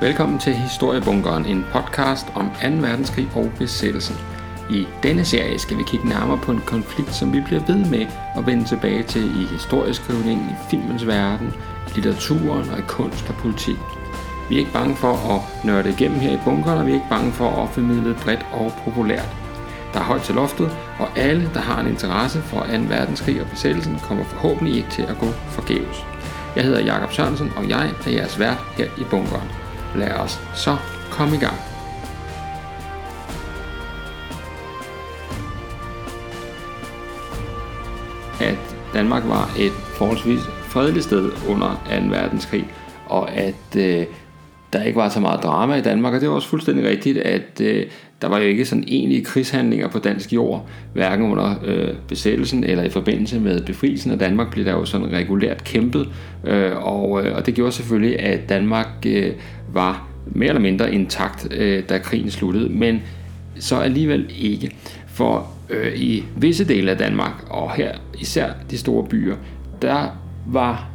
Velkommen til Historiebunkeren, en podcast om 2. verdenskrig og besættelsen. I denne serie skal vi kigge nærmere på en konflikt, som vi bliver ved med at vende tilbage til i historieskrivningen, i filmens verden, i litteraturen og i kunst og politik. Vi er ikke bange for at nørde igennem her i bunkeren, og vi er ikke bange for at formidle bredt og populært. Der er højt til loftet, og alle, der har en interesse for 2. verdenskrig og besættelsen, kommer forhåbentlig ikke til at gå forgæves. Jeg hedder Jakob Sørensen, og jeg er jeres vært her i bunkeren. Lad os så komme i gang. At Danmark var et forholdsvis fredeligt sted under 2. verdenskrig, og at øh, der ikke var så meget drama i Danmark, og det var også fuldstændig rigtigt, at øh, der var jo ikke sådan egentlige krigshandlinger på dansk jord, hverken under øh, besættelsen eller i forbindelse med befrielsen af Danmark blev der jo sådan regulært kæmpet, øh, og, øh, og det gjorde selvfølgelig, at Danmark øh, var mere eller mindre intakt, øh, da krigen sluttede, men så alligevel ikke. For øh, i visse dele af Danmark, og her især de store byer, der var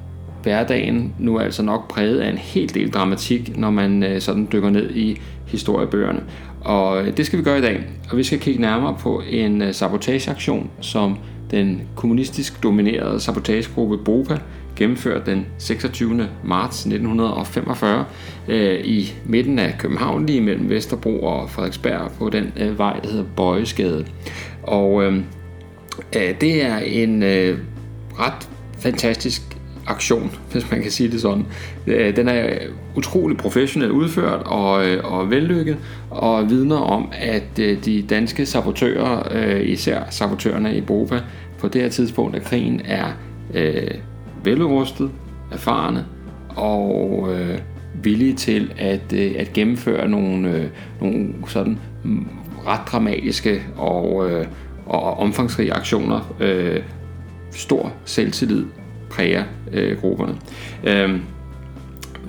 hverdagen nu altså nok præget af en hel del dramatik, når man øh, sådan dykker ned i historiebøgerne. Og øh, det skal vi gøre i dag, og vi skal kigge nærmere på en øh, sabotageaktion, som den kommunistisk dominerede sabotagegruppe BOPA gennemførte den 26. marts 1945 øh, i midten af København, lige mellem Vesterbro og Frederiksberg på den øh, vej, der hedder Bøjesgade. Og øh, øh det er en øh, ret fantastisk aktion, hvis man kan sige det sådan. Øh, den er utrolig professionelt udført og, øh, og vellykket, og vidner om, at øh, de danske sabotører, især sabotørerne i Boba, på det her tidspunkt af krigen er øh, velrustet, erfarne og øh, villige til at, øh, at gennemføre nogle, øh, nogle sådan ret dramatiske og, øh, og omfangsrige aktioner. Øh, stor selvtillid præger øh, grupperne. Øh,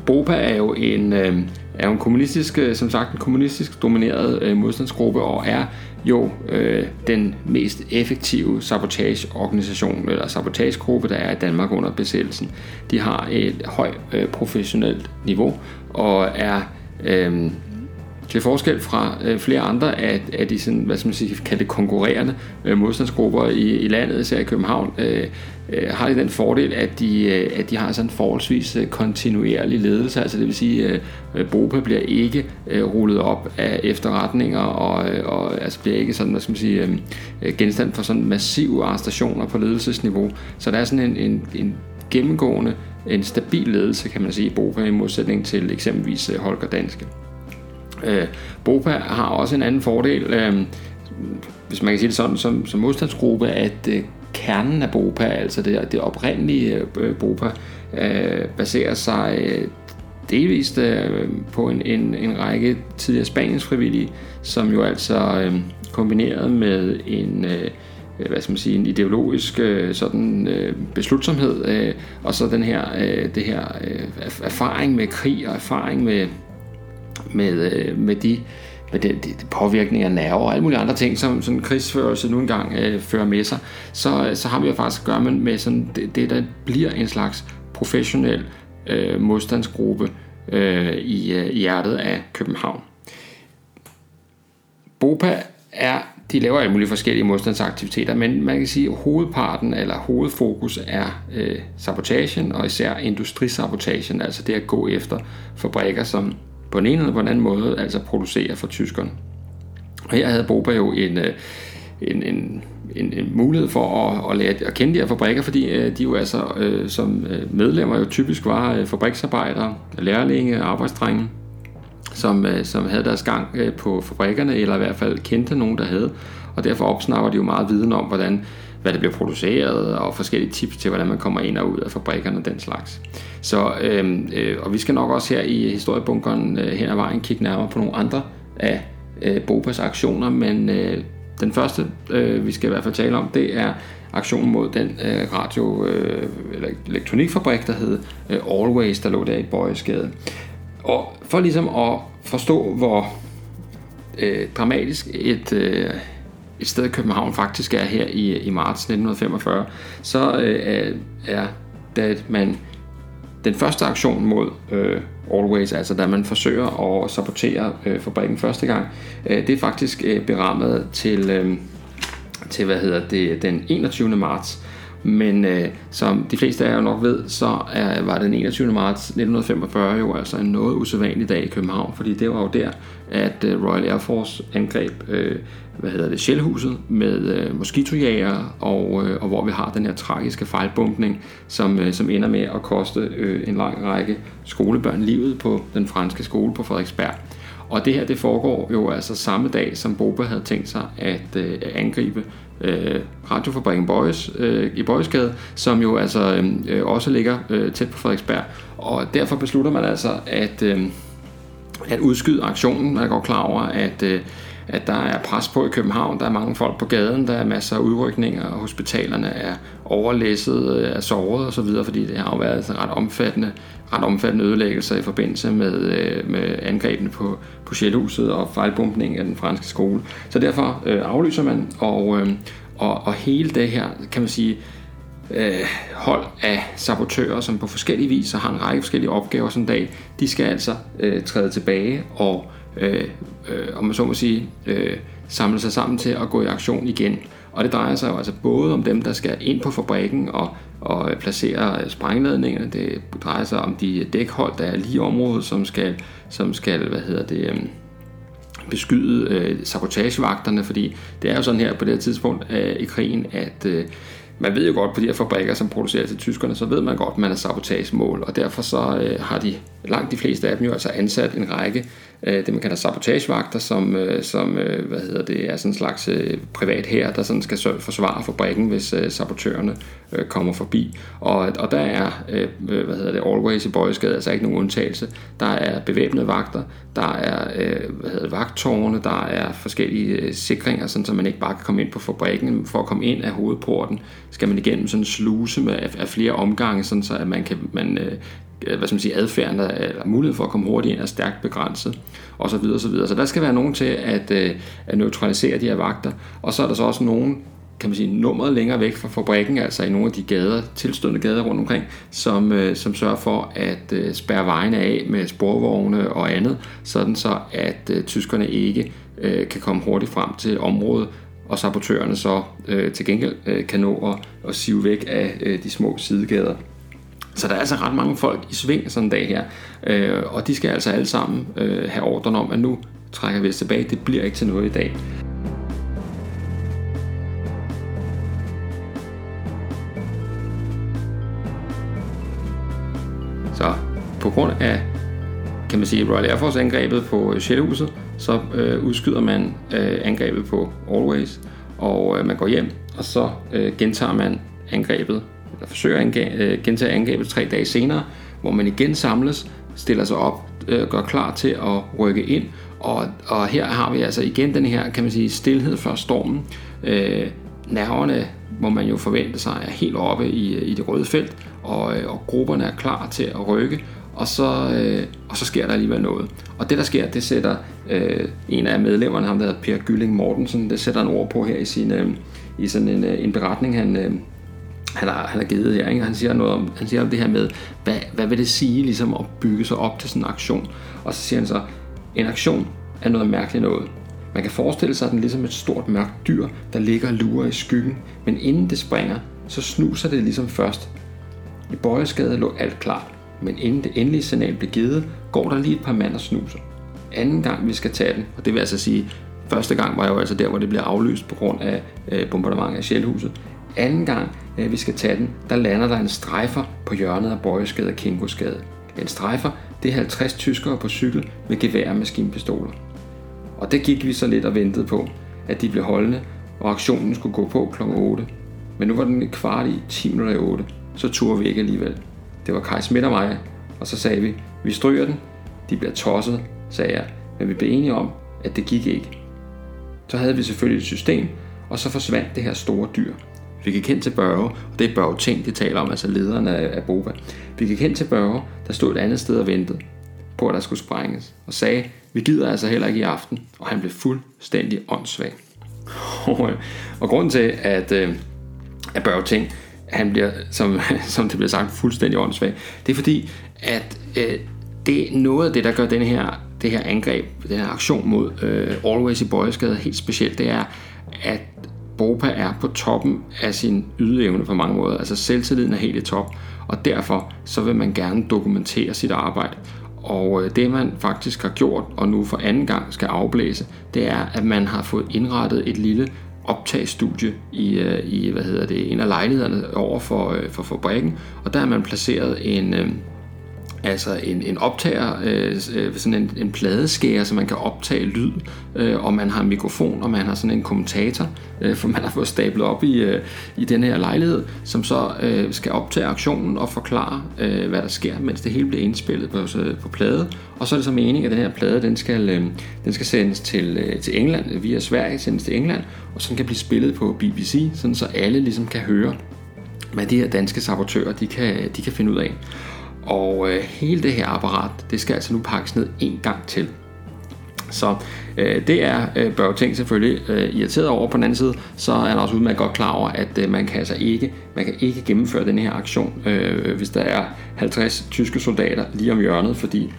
BOPA er jo en, øh, er jo en kommunistisk, øh, som sagt en kommunistisk domineret øh, modstandsgruppe og er jo øh, den mest effektive sabotageorganisation eller sabotagegruppe, der er i Danmark under besættelsen. De har et højt øh, professionelt niveau og er øh, til forskel fra øh, flere andre af, af de sådan, hvad skal man sige, kalde konkurrerende øh, modstandsgrupper i, i landet, især i København, øh, øh, har de den fordel, at de, øh, at de har sådan forholdsvis øh, kontinuerlig ledelse, altså det vil sige, at øh, øh BOPA bliver ikke øh, rullet op af efterretninger, og, øh, og altså bliver ikke sådan, hvad skal man sige, øh, øh, genstand for sådan massive arrestationer på ledelsesniveau. Så der er sådan en, en, en gennemgående, en stabil ledelse, kan man sige, i BOPA, i modsætning til eksempelvis øh, Holger Danske. Øh, BOPA har også en anden fordel, øh, hvis man kan sige det sådan, som, som modstandsgruppe, at øh, kernen af BOPA, altså det, det oprindelige øh, BOPA, øh, baserer sig øh, delvist øh, på en, en, en række tidligere Spaniens frivillige, som jo altså øh, kombineret med en øh, hvad skal man sige, en ideologisk øh, sådan øh, beslutsomhed, øh, og så den her, det her erfaring med krig og erfaring med, med, øh, med de med den, de, de påvirkning af nerver og alle mulige andre ting, som sådan krigsførelse nu engang øh, fører med sig, så, øh, så har vi jo faktisk at gøre med, med sådan det, det, der bliver en slags professionel øh, modstandsgruppe øh, i, øh, hjertet af København. BOPA er de laver alle mulige forskellige modstandsaktiviteter, men man kan sige, at hovedparten eller hovedfokus er øh, sabotagen, og især industrisabotagen, altså det at gå efter fabrikker, som på en ene eller på anden måde altså producere for tyskerne. Og her havde Boba jo en, øh, en, en, en, en mulighed for at, at lære at kende de her fabrikker, fordi øh, de jo altså øh, som øh, medlemmer jo typisk var øh, fabriksarbejdere, lærlinge, arbejdsdrenge, som, øh, som havde deres gang øh, på fabrikkerne, eller i hvert fald kendte nogen, der havde. Og derfor opsnapper de jo meget viden om, hvordan hvad der bliver produceret, og forskellige tips til, hvordan man kommer ind og ud af fabrikkerne og den slags. Så, øh, øh, og vi skal nok også her i historiebunkeren øh, hen ad vejen kigge nærmere på nogle andre af øh, Bopas aktioner, men øh, den første, øh, vi skal i hvert fald tale om, det er aktionen mod den øh, radio- øh, eller elektronikfabrik, der hed øh, Always, der lå der i Bøjesgade. Og for ligesom at forstå, hvor øh, dramatisk et, øh, et sted i København faktisk er her i, i marts 1945, så øh, er, da man den første aktion mod øh, Always, altså da man forsøger at sabotere øh, fabrikken første gang, øh, det er faktisk øh, berammet til, øh, til hvad hedder det, den 21. marts. Men øh, som de fleste af jer nok ved, så er, var den 21. marts 1945 jo altså en noget usædvanlig dag i København, fordi det var jo der, at øh, Royal Air Force angreb øh, hvad hedder det, Shellhuset med øh, moskitojager, og, øh, og hvor vi har den her tragiske fejlbumpning, som, øh, som ender med at koste øh, en lang række skolebørn livet på den franske skole på Frederiksberg. Og det her det foregår jo altså samme dag, som Boba havde tænkt sig at øh, angribe øh, radiofabrikken Boys øh, i Bøjesgade, som jo altså øh, også ligger øh, tæt på Frederiksberg. Og derfor beslutter man altså at, øh, at udskyde aktionen. Man går klar over, at øh, at der er pres på i København, der er mange folk på gaden, der er masser af udrykninger, og hospitalerne er overlæsset, øh, er såret osv., fordi det har jo været ret omfattende, ret omfattende ødelæggelser i forbindelse med, øh, med angrebene på, på Sjælhuset og fejlbumpningen af den franske skole. Så derfor øh, aflyser man, og, øh, og, og hele det her, kan man sige, øh, hold af sabotører, som på forskellige vis har en række forskellige opgaver sådan en dag, de skal altså øh, træde tilbage og øh, øh, om man så må sige, øh, samle sig sammen til at gå i aktion igen. Og det drejer sig jo altså både om dem, der skal ind på fabrikken og, og placere sprængladningerne. Det drejer sig om de dækhold, der er lige i området, som skal, som skal hvad hedder det, øh, beskyde øh, sabotagevagterne, fordi det er jo sådan her på det her tidspunkt øh, i krigen, at øh, man ved jo godt på de her fabrikker, som producerer til tyskerne, så ved man godt, at man er sabotagemål, og derfor så øh, har de langt de fleste af dem jo altså ansat en række øh, det man kalder sabotagevagter, som, øh, som øh, hvad hedder det, er sådan en slags øh, privat her, der sådan skal forsvare fabrikken, hvis øh, sabotørerne øh, kommer forbi. Og, og der er, øh, øh, hvad hedder det, Always i Bøjesgade, altså ikke nogen undtagelse. Der er bevæbnede vagter, der er øh, hvad hedder det, vagttårne, der er forskellige øh, sikringer, sådan, så man ikke bare kan komme ind på fabrikken. For at komme ind af hovedporten, skal man igennem sådan en sluse med, af, af flere omgange, sådan, så at man kan man, Øh, Øh, hvad skal man sige, adfærden, der, eller mulighed for at komme hurtigt ind, er stærkt begrænset, og så videre, og så videre. Så der skal være nogen til at, øh, at neutralisere de her vagter, og så er der så også nogen, kan man sige, nummeret længere væk fra fabrikken, altså i nogle af de gader, tilstødende gader rundt omkring, som, øh, som sørger for at øh, spærre vejene af med sporvogne og andet, sådan så at tyskerne ikke kan komme hurtigt frem til området, og sabotørerne så øh, til gengæld øh, kan nå at, at sive væk af øh, de små sidegader. Så der er altså ret mange folk i sving sådan en dag her, øh, og de skal altså alle sammen øh, have ordren om, at nu trækker vi os tilbage, det bliver ikke til noget i dag. Så på grund af kan man sige, Royal Air Force angrebet på øh, Shellhuset, så øh, udskyder man øh, angrebet på Always, og øh, man går hjem, og så øh, gentager man angrebet eller forsøger at øh, gentage angrebet tre dage senere, hvor man igen samles, stiller sig op, øh, gør klar til at rykke ind, og, og her har vi altså igen den her, kan man sige, stillhed før stormen. Øh, nerverne, må man jo forvente sig, er helt oppe i, i det røde felt, og, øh, og grupperne er klar til at rykke, og så, øh, og så sker der alligevel noget. Og det der sker, det sætter øh, en af medlemmerne, ham der hedder Per Gylling Mortensen, det sætter en ord på her i, sin, øh, i sådan en, øh, en beretning, han, øh, han har, han har givet her. Ikke? Han, siger noget om, han siger om det her med, hvad, hvad vil det sige ligesom at bygge sig op til sådan en aktion? Og så siger han så, en aktion er noget mærkeligt noget. Man kan forestille sig den ligesom et stort mørkt dyr, der ligger og lurer i skyggen, men inden det springer, så snuser det ligesom først. I Bøjesgade lå alt klart, men inden det endelige signal blev givet, går der lige et par mand og snuser. Anden gang vi skal tage den, og det vil altså sige, første gang var jo altså der, hvor det blev aflyst på grund af øh, bombardement af Sjælhuset. Anden gang øh, vi skal tage den, der lander der en strejfer på hjørnet af Bøjesgade og Kingosgade. En strejfer, det er 50 tyskere på cykel med gevær og maskinpistoler. Og det gik vi så lidt og ventede på, at de blev holdende, og aktionen skulle gå på kl. 8. Men nu var den kvart i 10 minutter i 8, så turde vi ikke alligevel. Det var Kai Schmidt og mig, og så sagde vi, vi stryger den, de bliver tosset, sagde jeg, men vi blev enige om, at det gik ikke. Så havde vi selvfølgelig et system, og så forsvandt det her store dyr. Vi gik hen til Børge, og det er Børge Ting, de taler om, altså lederen af, af Boba. Vi gik hen til Børge, der stod et andet sted og ventede på, at der skulle sprænges, og sagde, vi gider altså heller ikke i aften, og han blev fuldstændig åndssvag. og grunden til, at, øh, at Børge Ting han bliver, som, som det bliver sagt, fuldstændig åndssvag. Det er fordi, at øh, det er noget af det, der gør den her, det her angreb, den her aktion mod øh, Always i Bøjeskade helt specielt, det er, at Bopa er på toppen af sin ydeevne på mange måder. Altså selvtilliden er helt i top, og derfor så vil man gerne dokumentere sit arbejde. Og øh, det man faktisk har gjort, og nu for anden gang skal afblæse, det er, at man har fået indrettet et lille optagestudie i, øh, i hvad hedder det, en af lejlighederne over for, øh, for fabrikken, og der har man placeret en, altså en, en optager, øh, øh, sådan en, en pladeskærer, så man kan optage lyd, øh, og man har en mikrofon, og man har sådan en kommentator, øh, for man har fået stablet op i, øh, i den her lejlighed, som så øh, skal optage aktionen og forklare, øh, hvad der sker, mens det hele bliver indspillet på, så, på plade. Og så er det så meningen, at den her plade, den skal, øh, den skal sendes til, øh, til England, via Sverige sendes til England, og så kan blive spillet på BBC, sådan så alle ligesom kan høre, hvad de her danske sabotører, de kan, de kan finde ud af. Og øh, hele det her apparat, det skal altså nu pakkes ned en gang til. Så øh, det er øh, Børge Ting selvfølgelig øh, irriteret over. På den anden side, så er han også udmærket godt klar over, at øh, man kan altså ikke, man kan ikke gennemføre den her aktion, øh, hvis der er 50 tyske soldater lige om hjørnet, fordi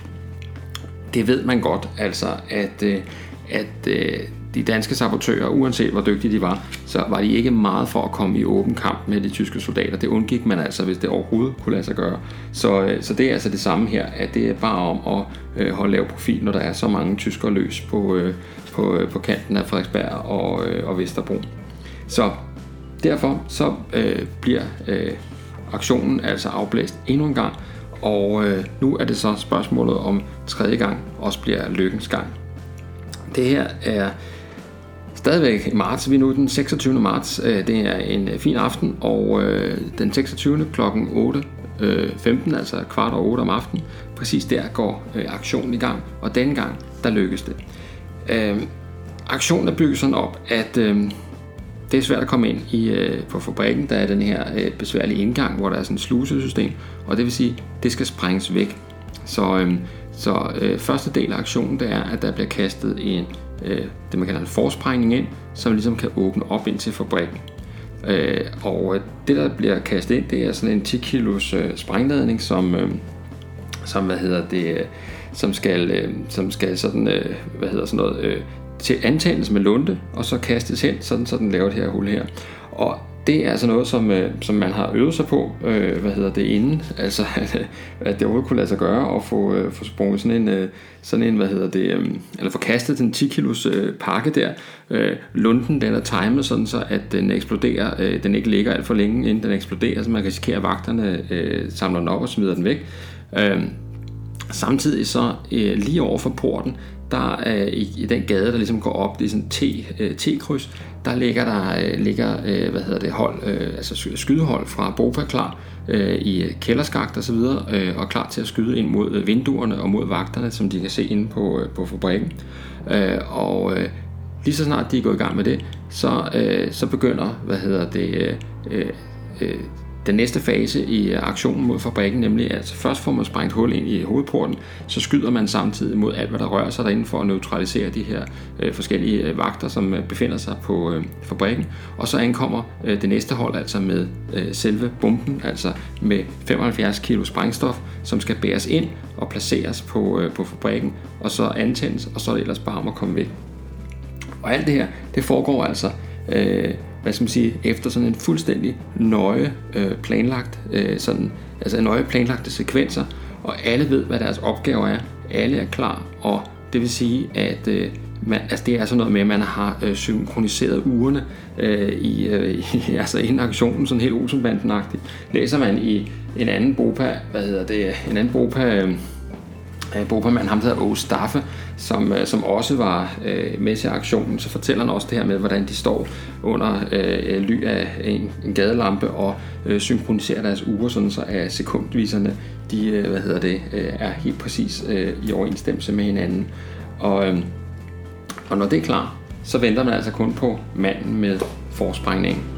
det ved man godt, altså at, øh, at øh, de danske sabotører, uanset hvor dygtige de var, så var de ikke meget for at komme i åben kamp med de tyske soldater. Det undgik man altså, hvis det overhovedet kunne lade sig gøre. Så, øh, så det er altså det samme her, at det er bare om at øh, holde lav profil, når der er så mange tyskere løs på, øh, på, på kanten af Frederiksberg og, og Vesterbro. Så derfor så øh, bliver øh, aktionen altså afblæst endnu en gang, og øh, nu er det så spørgsmålet om tredje gang også bliver lykkens gang. Det her er stadigvæk i marts. Vi er nu den 26. marts. Øh, det er en øh, fin aften, og øh, den 26. kl. 8.15, altså kvart over 8 om aftenen, præcis der går aktionen i gang, og denne gang, der lykkes det. Aktionen er bygget sådan op, at det er svært at komme ind i, på fabrikken. Der er den her besværlige indgang, hvor der er sådan et slusesystem, og det vil sige, at det skal sprænges væk. Så, så første del af aktionen, det er, at der bliver kastet en øh, det, man kalder en forsprængning ind, som ligesom kan åbne op ind til fabrikken. Øh, og øh, det, der bliver kastet ind, det er sådan en 10 kilos øh, sprængladning, som, øh, som, hvad hedder det, øh, som skal, øh, som skal sådan, øh, hvad hedder sådan noget, øh, til antændes med lunde, og så kastes hen, sådan så den laver det her hul her. Og det er altså noget, som, øh, som man har øvet sig på, øh, hvad hedder det, inden, altså at, at det overhovedet kunne lade sig gøre at få, øh, få sprunget sådan en, øh, sådan en, hvad hedder det, øh, eller få kastet den 10 kilos øh, pakke der. Øh, lunden, den er timet sådan, så at den eksploderer, øh, den ikke ligger alt for længe, inden den eksploderer, så man risikerer, at vagterne øh, samler den op og smider den væk. Øh, samtidig så øh, lige over for porten, der er i, i den gade, der ligesom går op, det er sådan T, øh, T-kryds, der ligger der øh, ligger, øh, hvad hedder det, hold, altså skydehold fra Bofa klar i kælderskagt og så videre, og klar til at skyde ind mod vinduerne og mod vagterne, som de kan se inde på, på fabrikken. Og lige så snart de er gået i gang med det, så, så begynder, hvad hedder det, øh, øh, den næste fase i øh, aktionen mod fabrikken, nemlig at først får man sprængt hul ind i hovedporten, så skyder man samtidig mod alt, hvad der rører sig derinde for at neutralisere de her øh, forskellige øh, vagter, som øh, befinder sig på øh, fabrikken. Og så ankommer øh, det næste hold altså med øh, selve bomben, altså med 75 kg sprængstof, som skal bæres ind og placeres på, øh, på fabrikken, og så antændes, og så er det ellers bare om at komme væk. Og alt det her, det foregår altså øh, hvad skal man sige, efter sådan en fuldstændig nøje øh, planlagt, øh, sådan, altså nøje planlagte sekvenser, og alle ved, hvad deres opgave er, alle er klar, og det vil sige, at øh, man, altså det er sådan noget med, at man har øh, synkroniseret ugerne øh, i, øh, i, altså inden aktionen, sådan helt olsenbanden -agtigt. Læser man i en anden BOPA, hvad hedder det, en anden BOPA, øh, Bobermann, ham der hedder Åge Staffe, som, øh, som også var øh, med til aktionen, så fortæller han også det her med, hvordan de står under øh, ly af en, en gadelampe og øh, synkroniserer deres uger, sådan så at sekundviserne de, øh, hvad hedder det, øh, er helt præcis øh, i overensstemmelse med hinanden. Og, øh, og når det er klar, så venter man altså kun på manden med forsprængningen.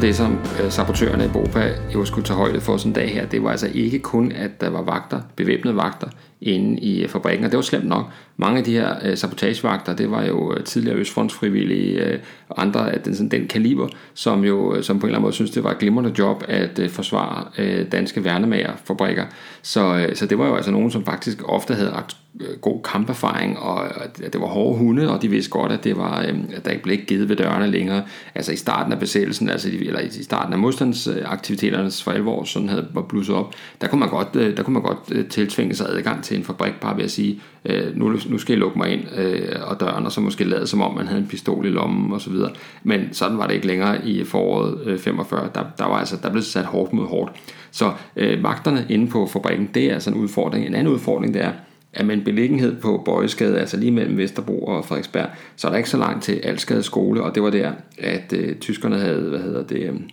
Af det, som øh, sabotørerne i Bopa jo skulle tage højde for sådan en dag her, det var altså ikke kun, at der var vagter, bevæbnede vagter, inde i øh, fabrikken, og det var slemt nok. Mange af de her øh, sabotagevagter, det var jo tidligere Østfrontsfrivillige og andre af den, sådan, den kaliber, som jo som på en eller anden måde synes, det var et glimrende job at forsvare danske værnemagerfabrikker. Så, så det var jo altså nogen, som faktisk ofte havde ret Øh, god kamperfaring, og at det var hårde hunde, og de vidste godt, at, det var, øh, at der ikke blev givet ved dørene længere. Altså i starten af besættelsen, altså, eller i starten af modstandsaktiviteternes for alvor, sådan havde var blusset op, der kunne man godt, øh, der kunne man godt tiltvinge sig adgang til en fabrik, bare ved at sige, nu, nu skal I lukke mig ind og døren, og så måske lade som om man havde en pistol i lommen og så videre. Men sådan var det ikke længere i foråret 45. Der, der, var altså, der blev sat hårdt mod hårdt. Så øh, vagterne inde på fabrikken, det er altså en udfordring. En anden udfordring, det er, er med en beliggenhed på Bøjesgade, altså lige mellem Vesterbro og Frederiksberg, så er der ikke så langt til Alskade skole, og det var der, at øh, tyskerne havde, hvad hedder det, øhm,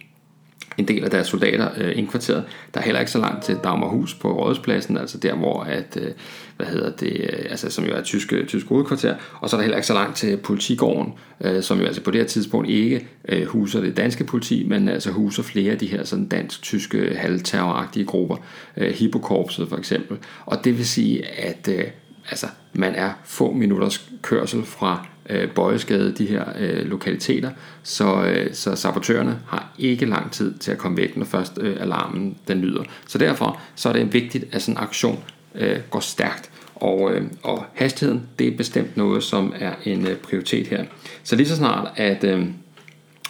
en del af deres soldater øh, indkvarteret. Der er heller ikke så langt til Dagmarhus på Rådhuspladsen, altså der hvor at, øh, hvad hedder det, øh, altså som jo er tysk, tysk hovedkvarter, og så er der heller ikke så langt til politigården, øh, som jo altså på det her tidspunkt ikke øh, huser det danske politi, men altså huser flere af de her sådan dansk-tyske halvterroragtige grupper, øh, Hippokorpset for eksempel. Og det vil sige, at øh, altså, man er få minutters kørsel fra øh, Bøjeskade, de her øh, lokaliteter, så, øh, så sabotørerne har ikke lang tid til at komme væk, når først øh, alarmen den lyder. Så derfor så er det vigtigt, at sådan en aktion øh, går stærkt. Og, øh, og hastigheden, det er bestemt noget, som er en øh, prioritet her. Så lige så snart, at, øh,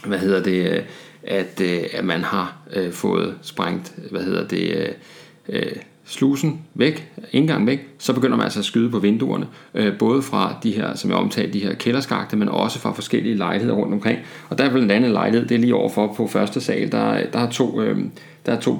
hvad hedder det, øh, at, øh, at man har øh, fået sprængt, hvad hedder det, øh, øh slusen væk, indgang væk, så begynder man altså at skyde på vinduerne, øh, både fra de her, som jeg omtalte, de her kælderskagte, men også fra forskellige lejligheder rundt omkring. Og der er blandt andet lejlighed, det er lige overfor på første sal, der, der har to, øh, der har to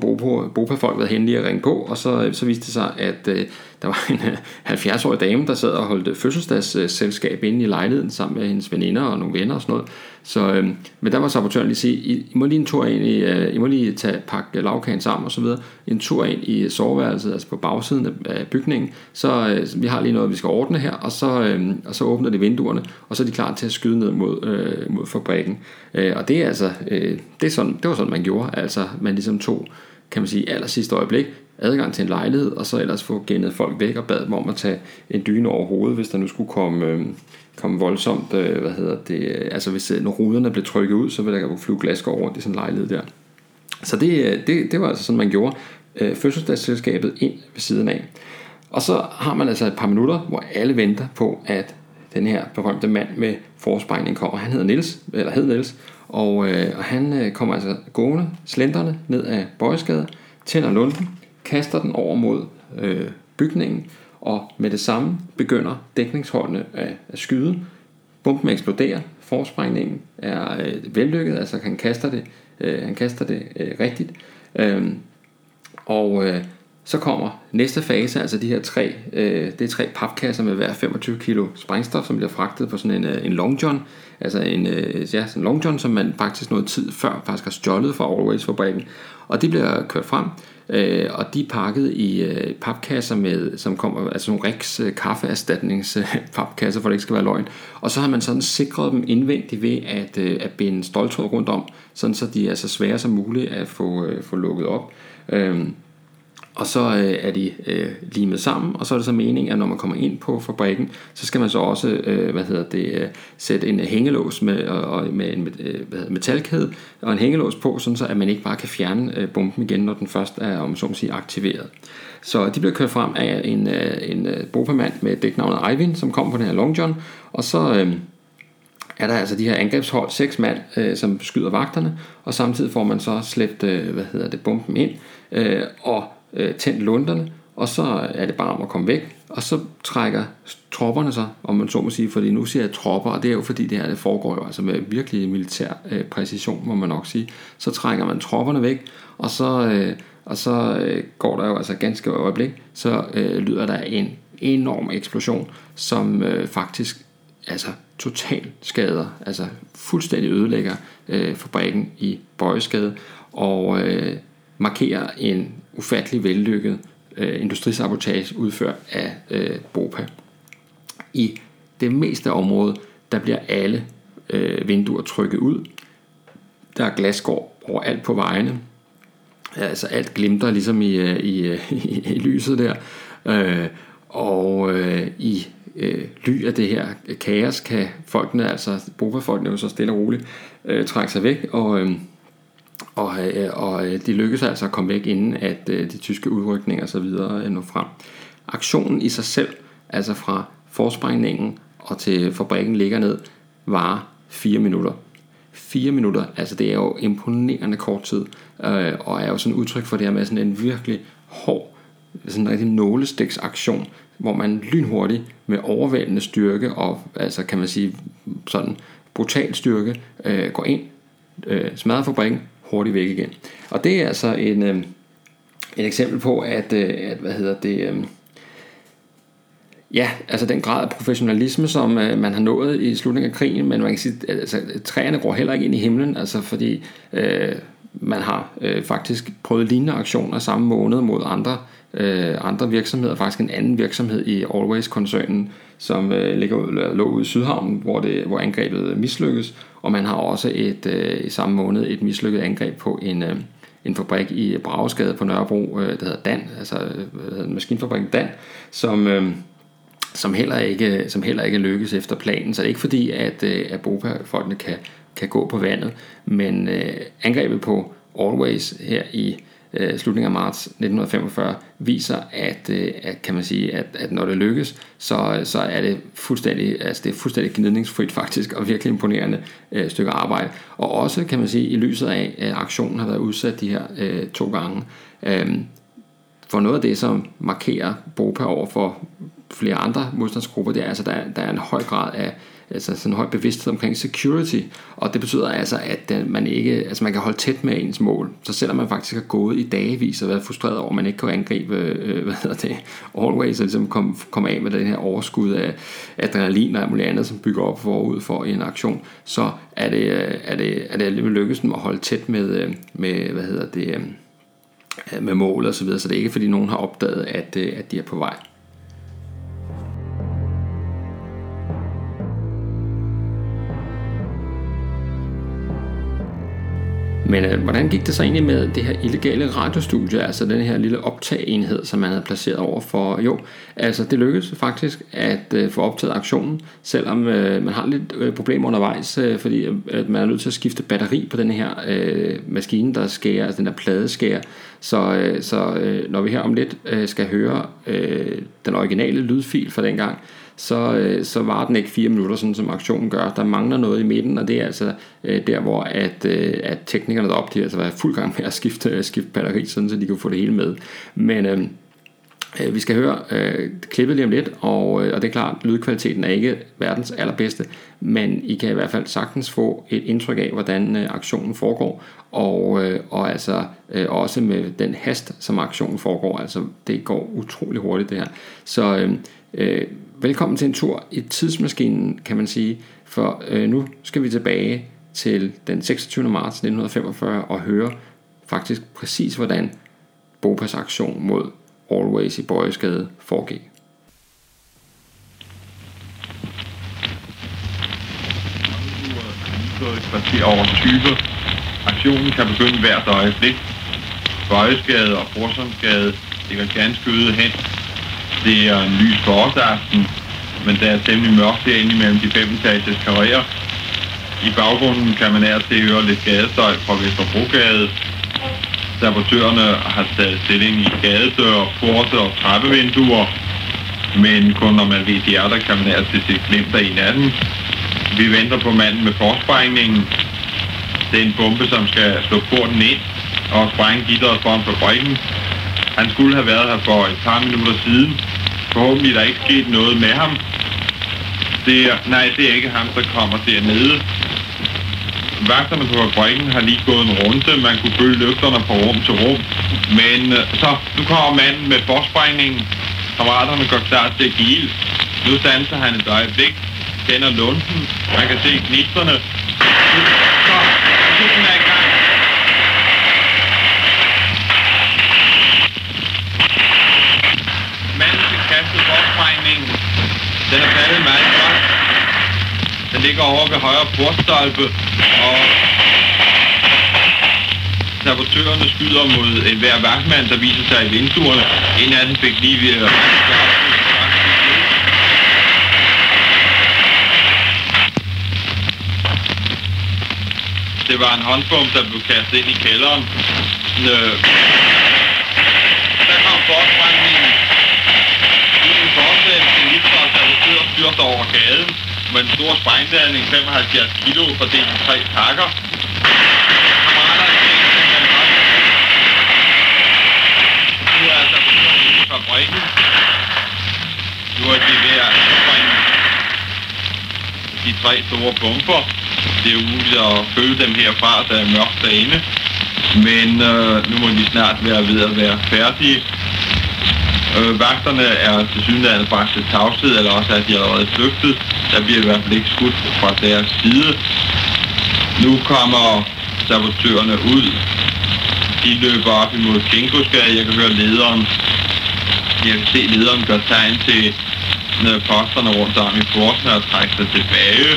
Bopa-folk været henlige at ringe på, og så, så viste det sig, at øh, der var en øh, 70-årig dame, der sad og holdt fødselsdagsselskab inde i lejligheden sammen med hendes veninder og nogle venner og sådan noget. Så, øh, men der var sabotøren lige sige, I, I må lige en tur ind i, øh, I må lige tage, pakke lavkagen sammen og så videre. En tur ind i soveværelset, altså på bagsiden af bygningen. Så øh, vi har lige noget, vi skal ordne her, og så, øh, og så åbner de vinduerne, og så er de klar til at skyde ned mod, øh, mod fabrikken. Øh, og det er altså, øh, det, er sådan, det var sådan, man gjorde. Altså, man ligesom tog, kan man sige, aller sidste øjeblik, adgang til en lejlighed, og så ellers få genet folk væk og bad dem om at tage en dyne over hovedet, hvis der nu skulle komme, øh, komme voldsomt, øh, hvad hedder det, øh, altså hvis øh, når ruderne blev trykket ud, så ville der jo flyve glas rundt i sådan en lejlighed der. Så det, øh, det, det var altså sådan, man gjorde øh, fødselsdagsselskabet ind ved siden af. Og så har man altså et par minutter, hvor alle venter på, at den her berømte mand med forspejning kommer. Han hedder Niels, eller hed Niels, og, øh, og han øh, kommer altså gående, slenderne ned af Bøjeskade, tænder lunden, kaster den over mod øh, bygningen, og med det samme begynder dækningsholdene at, at skyde. Bomben eksploderer, forsprængningen er øh, vellykket, altså han kaster det, øh, han kaster det øh, rigtigt. Øh, og øh, så kommer næste fase, altså de her tre, øh, det er tre papkasser med hver 25 kilo sprængstof, som bliver fragtet på sådan en, øh, en long john, altså en, øh, ja, sådan en long john, som man faktisk noget tid før faktisk har stjålet fra Always fabrikken. Og det bliver kørt frem, øh, og de er pakket i øh, papkasser med, som kommer, altså nogle riks øh, kaffeerstatningspapkasser, øh, for det ikke skal være løgn. Og så har man sådan sikret dem indvendigt ved at, øh, at binde stoltråd rundt om, sådan så de er så svære som muligt at få, øh, få lukket op. Øh, og så øh, er de øh, limet sammen, og så er det så meningen, at når man kommer ind på fabrikken, så skal man så også øh, hvad hedder det, øh, sætte en hængelås med, og, med en øh, hvad hedder, metalkæde og en hængelås på, sådan så at man ikke bare kan fjerne øh, bomben igen, når den først er om så sige, aktiveret. Så de bliver kørt frem af en, øh, en øh, bopamand med dæknavnet Eivind, som kom på den her Long John, og så... Øh, er der altså de her angrebshold, seks mand, øh, som skyder vagterne, og samtidig får man så slæbt, øh, hvad hedder det, bomben ind, øh, og øh, tændt lunderne, og så er det bare om at komme væk, og så trækker tropperne sig, om man så må sige, fordi nu siger jeg tropper, og det er jo fordi det her det foregår jo altså med virkelig militær øh, præcision, må man nok sige. Så trækker man tropperne væk, og så, øh, og så øh, går der jo altså ganske øjeblik, så øh, lyder der en enorm eksplosion, som øh, faktisk altså totalt skader, altså fuldstændig ødelægger øh, fabrikken i Bøjesgade, og øh, markerer en ufattelig vellykket øh, industrisabotage udført af øh, BOPA. I det meste af området, der bliver alle øh, vinduer trykket ud. Der er glasgård overalt på vejene. Altså alt glimter ligesom i, øh, i, i, øh, i lyset der. Øh, og øh, i øh, ly af det her kaos kan folkene, altså bobefolkene jo så stille og roligt, øh, trække sig væk, og, øh, og, øh, og øh, de lykkedes altså at komme væk, inden at øh, de tyske udrykninger og så videre frem. Aktionen i sig selv, altså fra forsprængningen og til fabrikken ligger ned, var 4 minutter. 4 minutter, altså det er jo imponerende kort tid, øh, og er jo sådan et udtryk for det her med sådan en virkelig hård, sådan en rigtig nålestiksaktion, hvor man lynhurtigt med overvældende styrke og altså kan man sige sådan brutal styrke øh, går ind, øh, smadrer fabrikken, hurtigt væk igen. Og det er altså en, øh, et eksempel på, at, øh, at hvad hedder det, øh, ja, altså den grad af professionalisme, som øh, man har nået i slutningen af krigen, men man kan sige, at altså, træerne går heller ikke ind i himlen, altså fordi øh, man har øh, faktisk prøvet lignende aktioner samme måned mod andre øh, Øh, andre virksomheder, faktisk en anden virksomhed i Always-koncernen, som øh, ligger, lå ude i Sydhavn, hvor, det, hvor angrebet øh, mislykkes, og man har også et, øh, i samme måned et mislykket angreb på en, øh, en fabrik i Bragesgade på Nørrebro, øh, der hedder Dan, altså øh, maskinfabrikken Dan, som, øh, som, heller ikke, som heller ikke lykkes efter planen. Så det er ikke fordi, at, øh, at Bopa-folkene kan, kan gå på vandet, men øh, angrebet på Always her i øh, slutningen af marts 1945 viser, at, øh, at kan man sige, at, at når det lykkes, så, så er det fuldstændig, altså det er fuldstændig gnidningsfrit faktisk, og virkelig imponerende øh, stykke arbejde. Og også kan man sige, i lyset af, at aktionen har været udsat de her øh, to gange, øh, for noget af det, som markerer BOPA over for flere andre modstandsgrupper, det er altså, der, der er en høj grad af altså sådan en høj bevidsthed omkring security, og det betyder altså, at man ikke, altså man kan holde tæt med ens mål. Så selvom man faktisk har gået i dagevis og været frustreret over, at man ikke kan angribe, øh, hvad hedder det, always, og ligesom komme kom af med den her overskud af adrenalin og muligt andet, som bygger op forud for en aktion, så er det, øh, er det, er det alligevel lykkes at holde tæt med, øh, med hvad hedder det, øh, med mål og så videre, så det er ikke fordi nogen har opdaget, at, at de er på vej. Men øh, hvordan gik det så egentlig med det her illegale radiostudie, altså den her lille optagenhed, som man havde placeret over for? Jo, altså det lykkedes faktisk at øh, få optaget aktionen, selvom øh, man har lidt øh, problemer undervejs, øh, fordi øh, at man er nødt til at skifte batteri på den her øh, maskine, der skærer, altså den der pladeskærer. Så, øh, så øh, når vi her om lidt øh, skal høre øh, den originale lydfil fra dengang, så, øh, så var den ikke fire minutter, sådan som aktionen gør. Der mangler noget i midten, og det er altså øh, der, hvor at, øh, at teknikerne deroppe, de altså var fuld gang med at skifte, øh, skifte batteri, sådan så de kunne få det hele med. Men øh, øh, vi skal høre øh, klippet lige om lidt, og, øh, og det er klart, lydkvaliteten er ikke verdens allerbedste, men I kan i hvert fald sagtens få et indtryk af, hvordan øh, aktionen foregår, og, øh, og altså øh, også med den hast, som aktionen foregår. Altså det går utrolig hurtigt det her. Så øh, øh, velkommen til en tur i tidsmaskinen, kan man sige, for øh, nu skal vi tilbage til den 26. marts 1945 og høre faktisk præcis, hvordan Bopas aktion mod Always i Bøjesgade foregik. kvarter over 20. Aktionen kan begynde hvert øjeblik. Bøjesgade og Brorsomsgade ligger ganske øde hen det er en lys forårsaften, men der er temmelig mørkt derinde imellem de fem etages karrierer. I baggrunden kan man af til høre lidt gadestøj fra Vesterbrogade. Sabotørerne har taget stilling i gadedøre, porte og trappevinduer, men kun når man ved, de er der, kan man af til se glimt af en af dem. Vi venter på manden med forsprængningen. Det er en bombe, som skal slå porten ind og sprænge gitteret foran fabrikken. Han skulle have været her for et par minutter siden, Forhåbentlig er der ikke sket noget med ham. Det er, nej, det er ikke ham, der kommer dernede. Vagterne på fabrikken har lige gået en runde. Man kunne følge løfterne fra rum til rum. Men øh, så, nu kommer manden med forsprængningen. Kammeraterne går klar til at give Nu standser han et øjeblik. tænder lunden. Man kan se gnisterne. Opregningen. Den er faldet meget godt. Den ligger over ved højre portstolpe, og sabotørerne skyder mod enhver vagtmand, der viser sig i vinduerne. En af dem fik lige ved at Det var en håndbom, der blev kastet ind i kælderen. Øh, var over gaden med en stor sprængladning, 75 kilo, fordelt i tre pakker. Nu er altså i fabrikken. Nu er de ved at springe de tre store bomber. Det er umuligt at følge dem herfra, der er mørkt derinde. Men øh, nu må de snart være ved at være færdige. Øh, vagterne er til synligheden bragt til tavshed, eller også er de allerede flygtet. Der bliver i hvert fald ikke skudt fra deres side. Nu kommer sabotørerne ud. De løber op imod Kinkosgade. Jeg kan høre lederen. Jeg kan se lederen gør tegn til øh, posterne rundt om i porten og trække sig tilbage.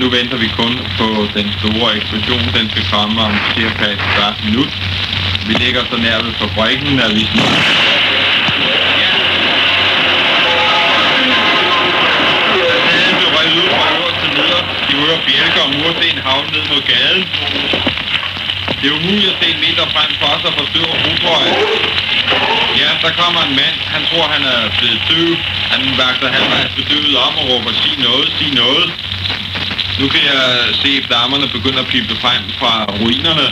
Nu venter vi kun på den store eksplosion. Den skal komme om cirka et kvart minut. Vi ligger så nær ved fabrikken, at vi snart stykker bjælker og mursten havne ned mod gaden. Det er umuligt at se en meter frem for sig for støv og rutrøje. Ja, der kommer en mand. Han tror, han er blevet døv. Han vagter halvvejs bedøvet om og råber, sig noget, sig noget. Nu kan jeg se flammerne begynder at pipe frem fra ruinerne.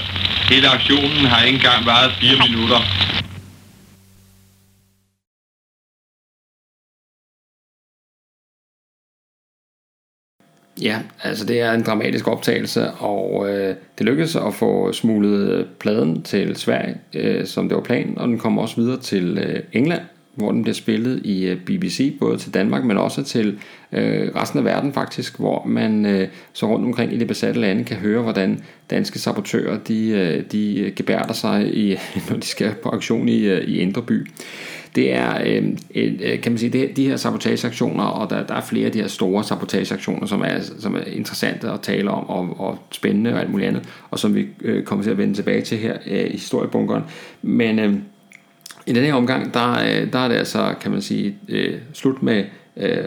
Hele aktionen har ikke engang varet fire minutter. Ja, altså det er en dramatisk optagelse, og øh, det lykkedes at få smuglet øh, pladen til Sverige, øh, som det var planen, og den kom også videre til øh, England, hvor den bliver spillet i øh, BBC, både til Danmark, men også til øh, resten af verden faktisk, hvor man øh, så rundt omkring i de besatte lande kan høre, hvordan danske sabotører de, øh, de øh, gebærder sig, i, når de skal på aktion i, øh, i Indre By det er, øh, øh, kan man sige, det, de her sabotageaktioner, og der, der er flere af de her store sabotageaktioner, som er, som er interessante at tale om, og, og spændende og alt muligt andet, og som vi øh, kommer til at vende tilbage til her øh, i historiebunkeren. Men øh, i den her omgang, der, øh, der er det altså, kan man sige, øh, slut med øh,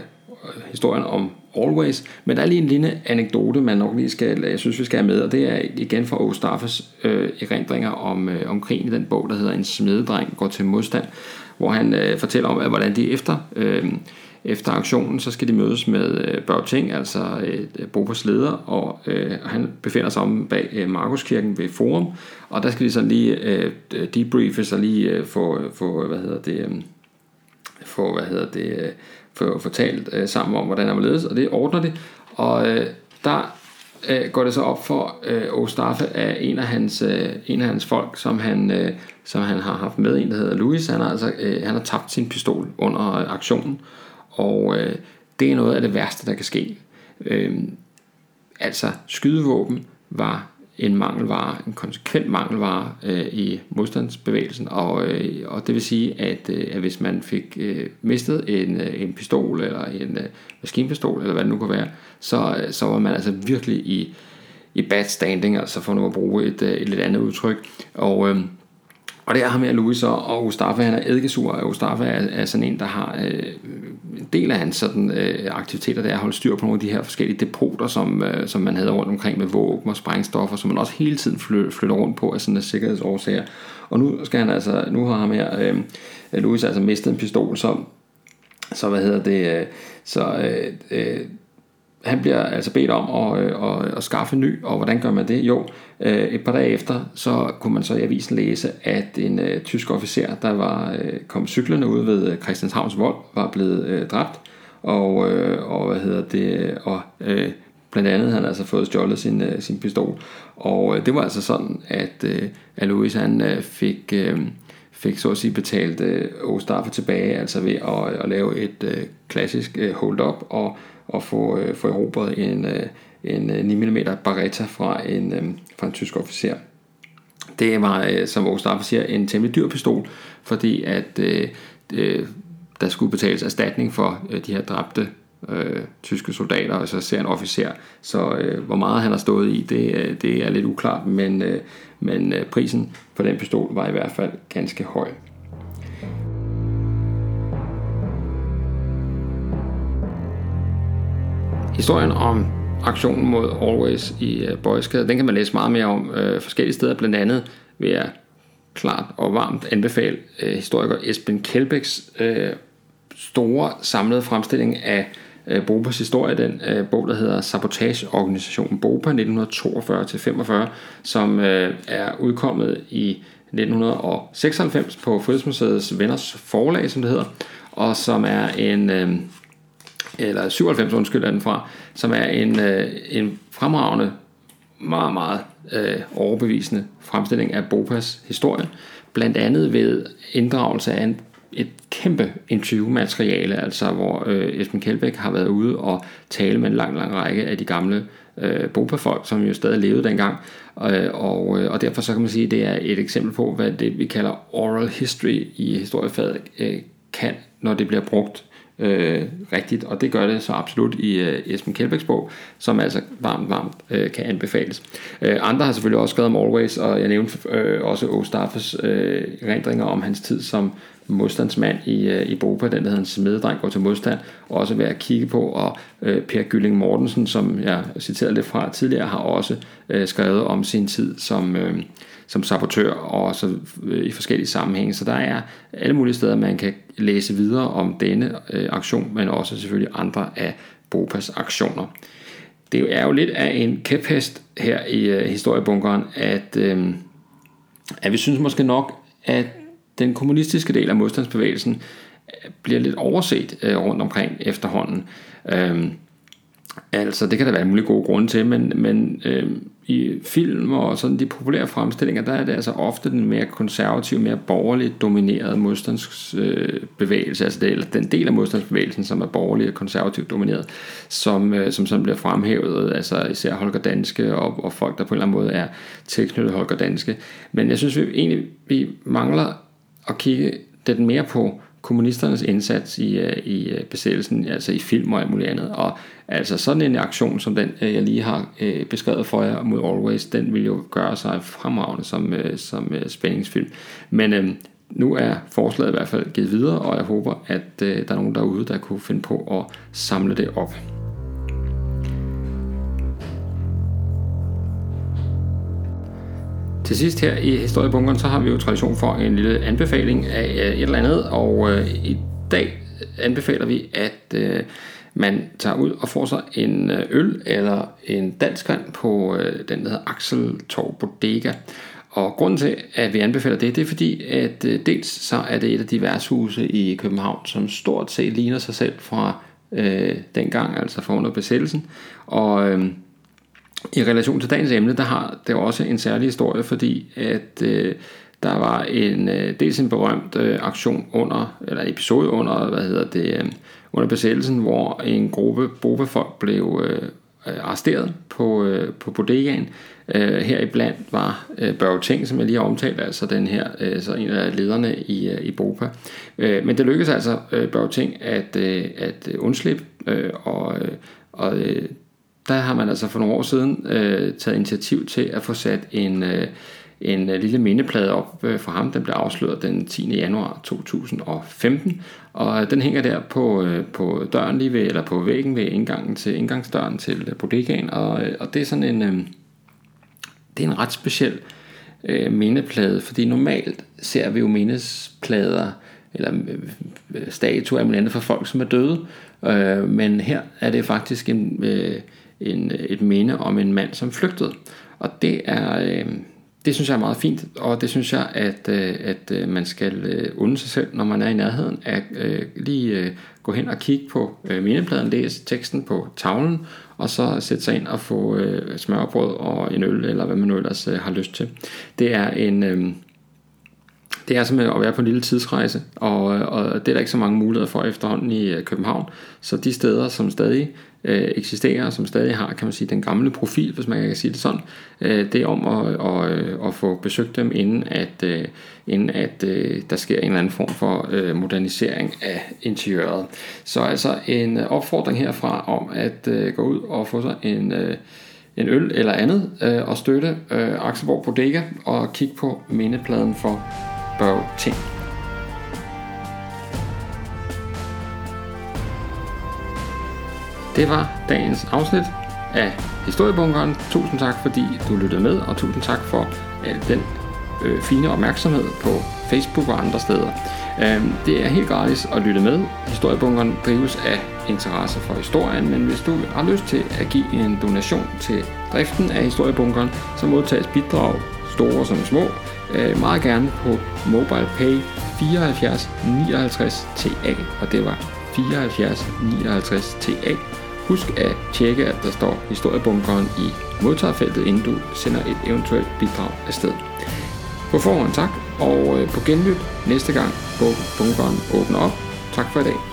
historien om Always, men der er lige en lille anekdote, man nok lige skal, jeg synes vi skal have med, og det er igen fra Ostaffes øh, erindringer om, øh, om krigen i den bog, der hedder En smededreng går til modstand, hvor han øh, fortæller om, at hvordan de efter, øh, efter aktionen, så skal de mødes med øh, Børge Ting, altså øh, leder, og øh, han befinder sig om bag øh, Markuskirken ved Forum, og der skal de så lige øh, debriefes og lige øh, få, få, hvad hedder det, øh, få, hvad hedder det, øh, få fortalt øh, sammen om, hvordan han ledes, og det ordner det, og øh, der øh, går det så op for øh, Ostaffe af en af hans, øh, en af hans folk, som han, øh, som han har haft med, en der hedder Louis. Han har, altså, øh, han har tabt sin pistol under øh, aktionen, og øh, det er noget af det værste, der kan ske. Øh, altså, skydevåben var en mangelvare, en konsekvent mangelvare øh, i modstandsbevægelsen, og, øh, og det vil sige, at, øh, at hvis man fik øh, mistet en, øh, en pistol eller en øh, maskinpistol, eller hvad det nu kan være, så, øh, så var man altså virkelig i, i bad standing, altså for nu at bruge et, øh, et lidt andet udtryk, og øh, og det er ham her, Louis, og, og Mustafa, han er eddikesur, og Mustafa er, er sådan en, der har øh, en del af hans sådan, øh, aktiviteter, der er at holde styr på nogle af de her forskellige depoter, som, øh, som man havde rundt omkring med våben og sprængstoffer, som man også hele tiden flytter rundt på af sådan en sikkerhedsårsager. Og nu skal han altså, nu har ham her, øh, Louis altså mistet en pistol, som så hvad hedder det, øh, så øh, øh, han bliver altså bedt om at, øh, at, at skaffe ny, og hvordan gør man det? Jo, øh, et par dage efter, så kunne man så i avisen læse, at en uh, tysk officer, der var uh, kom cyklerne ud ved Christianshavns Vold, var blevet uh, dræbt, og, uh, og hvad hedder det, og uh, blandt andet havde han altså fået stjålet sin, uh, sin pistol, og uh, det var altså sådan, at, uh, Louis han uh, fik... Uh, fik så at sige betalt øh, Ostaffe tilbage, altså ved at, at lave et øh, klassisk øh, hold-up og at få, øh, få erobret en, øh, en 9 mm Beretta fra en, øh, fra en tysk officer. Det var, øh, som vores Staffe siger, en temmelig dyr pistol, fordi at øh, øh, der skulle betales erstatning for øh, de her dræbte øh, tyske soldater, og så ser en officer. Så øh, hvor meget han har stået i, det, øh, det er lidt uklart, men, øh, men øh, prisen for den pistol var i hvert fald ganske høj. Historien om aktionen mod Always i øh, den kan man læse meget mere om øh, forskellige steder, blandt andet ved at klart og varmt anbefale øh, historiker Esben Kjeldbæks øh, store samlede fremstilling af øh, Bopas historie, den øh, bog, der hedder Sabotageorganisationen Bopa 1942-45, som øh, er udkommet i 1996 på Frihedsmuseets Venners Forlag, som det hedder, og som er en, øh, eller 97 undskyld er den fra, som er en, øh, en fremragende, meget, meget øh, overbevisende fremstilling af Bopas historie, blandt andet ved inddragelse af en et kæmpe interviewmateriale, altså hvor øh, Esben Kjeldbæk har været ude og tale med en lang, lang række af de gamle øh, Bopa-folk, som jo stadig levede dengang, øh, og, øh, og derfor så kan man sige, at det er et eksempel på, hvad det vi kalder oral history i historiefaget øh, kan, når det bliver brugt øh, rigtigt, og det gør det så absolut i øh, Esben Kjeldbæks bog, som altså varmt, varmt øh, kan anbefales. Øh, andre har selvfølgelig også skrevet om Always, og jeg nævnte øh, også Ostaffes øh, rendringer om hans tid som modstandsmand i, øh, i Bopa, den der hedder en smededreng går til modstand, også værd at kigge på, og øh, Per Gylling Mortensen, som jeg citerede lidt fra tidligere, har også øh, skrevet om sin tid som, øh, som sabotør og så øh, i forskellige sammenhænge. Så der er alle mulige steder, man kan læse videre om denne øh, aktion, men også selvfølgelig andre af Bopas aktioner. Det er jo lidt af en kæphest her i øh, historiebunkeren, at, øh, at vi synes måske nok, at den kommunistiske del af modstandsbevægelsen bliver lidt overset øh, rundt omkring efterhånden. Øh, altså, det kan der være mulige gode grunde til, men, men øh, i film og sådan de populære fremstillinger, der er det altså ofte den mere konservative, mere borgerligt dominerede modstandsbevægelse, altså det, eller den del af modstandsbevægelsen, som er borgerligt og konservativt domineret, som, øh, som sådan bliver fremhævet, altså især Holger Danske og, og folk, der på en eller anden måde er tilknyttet Holger Danske. Men jeg synes vi egentlig, vi mangler at kigge lidt mere på kommunisternes indsats i, øh, i øh, besættelsen, altså i film og alt muligt andet. Og altså sådan en aktion, som den øh, jeg lige har beskrevet for jer mod Always, den vil jo gøre sig fremragende som, som spændingsfilm. Men øh, nu er forslaget i hvert fald givet videre, og jeg håber, at øh, der er nogen derude, der kunne finde på at samle det op. Til sidst her i historiebunkeren, så har vi jo tradition for en lille anbefaling af øh, et eller andet, og øh, i dag anbefaler vi, at øh, man tager ud og får sig en øh, øl eller en dansk vand på øh, den, der hedder Axel Torv Bodega. Og grunden til, at vi anbefaler det, det er fordi, at øh, dels så er det et af de værtshuse i København, som stort set ligner sig selv fra øh, dengang, altså fra under besættelsen. Og øh, i relation til dagens emne, der har det også en særlig historie, fordi at øh, der var en øh, dels en berømt øh, aktion under, eller episode under, hvad hedder det, øh, under besættelsen, hvor en gruppe bobefolk blev øh, øh, arresteret på, øh, på bodegaen. Øh, heriblandt var øh, Børge Ting, som jeg lige har omtalt, altså den her, øh, så en af lederne i, øh, i Bopa. Øh, men det lykkedes altså øh, Børge Ting at, øh, at undslippe, øh, og, øh, og øh, der har man altså for nogle år siden øh, taget initiativ til at få sat en, øh, en øh, lille mindeplade op øh, for ham. Den blev afsløret den 10. januar 2015, og den hænger der på, øh, på døren lige ved, eller på væggen ved indgangen til indgangsdøren til bodegaen, og, øh, og det er sådan en, øh, det er en ret speciel øh, mindeplade, fordi normalt ser vi jo mindesplader, eller øh, statuer andet for folk, som er døde, øh, men her er det faktisk en... Øh, en, øh, et minde om en mand, som flygtede. Og det er, øh, det synes jeg er meget fint, og det synes jeg, at, øh, at øh, man skal øh, unde sig selv, når man er i nærheden, at øh, lige øh, gå hen og kigge på øh, mindepladen, læse teksten på tavlen, og så sætte sig ind og få øh, smørbrød og en øl, eller hvad man nu ellers øh, har lyst til. Det er en... Øh, det er simpelthen at være på en lille tidsrejse, og, øh, og det er der ikke så mange muligheder for efterhånden i øh, København. Så de steder, som stadig øh, eksisterer, som stadig har, kan man sige, den gamle profil, hvis man kan sige det sådan, øh, det er om at, at, øh, at få besøgt dem, inden at, øh, inden at øh, der sker en eller anden form for øh, modernisering af interiøret. Så altså en opfordring herfra om at øh, gå ud og få sig en... Øh, en øl eller andet øh, og støtte øh, Axelborg Bodega og kigge på mindepladen for Børge Ting. Det var dagens afsnit af Historiebunkeren. Tusind tak, fordi du lyttede med, og tusind tak for al den øh, fine opmærksomhed på Facebook og andre steder. Øhm, det er helt gratis at lytte med. Historiebunkeren drives af interesse for historien, men hvis du har lyst til at give en donation til driften af Historiebunkeren, så modtages bidrag, store som små, øh, meget gerne på MobilePay 74 59 TA, og det var 74 59 TA. Husk at tjekke, at der står historiebunkeren i modtagerfeltet, inden du sender et eventuelt bidrag afsted. På forhånd tak, og øh, på genlyt næste gang, hvor bunkeren åbner op. Tak for i dag.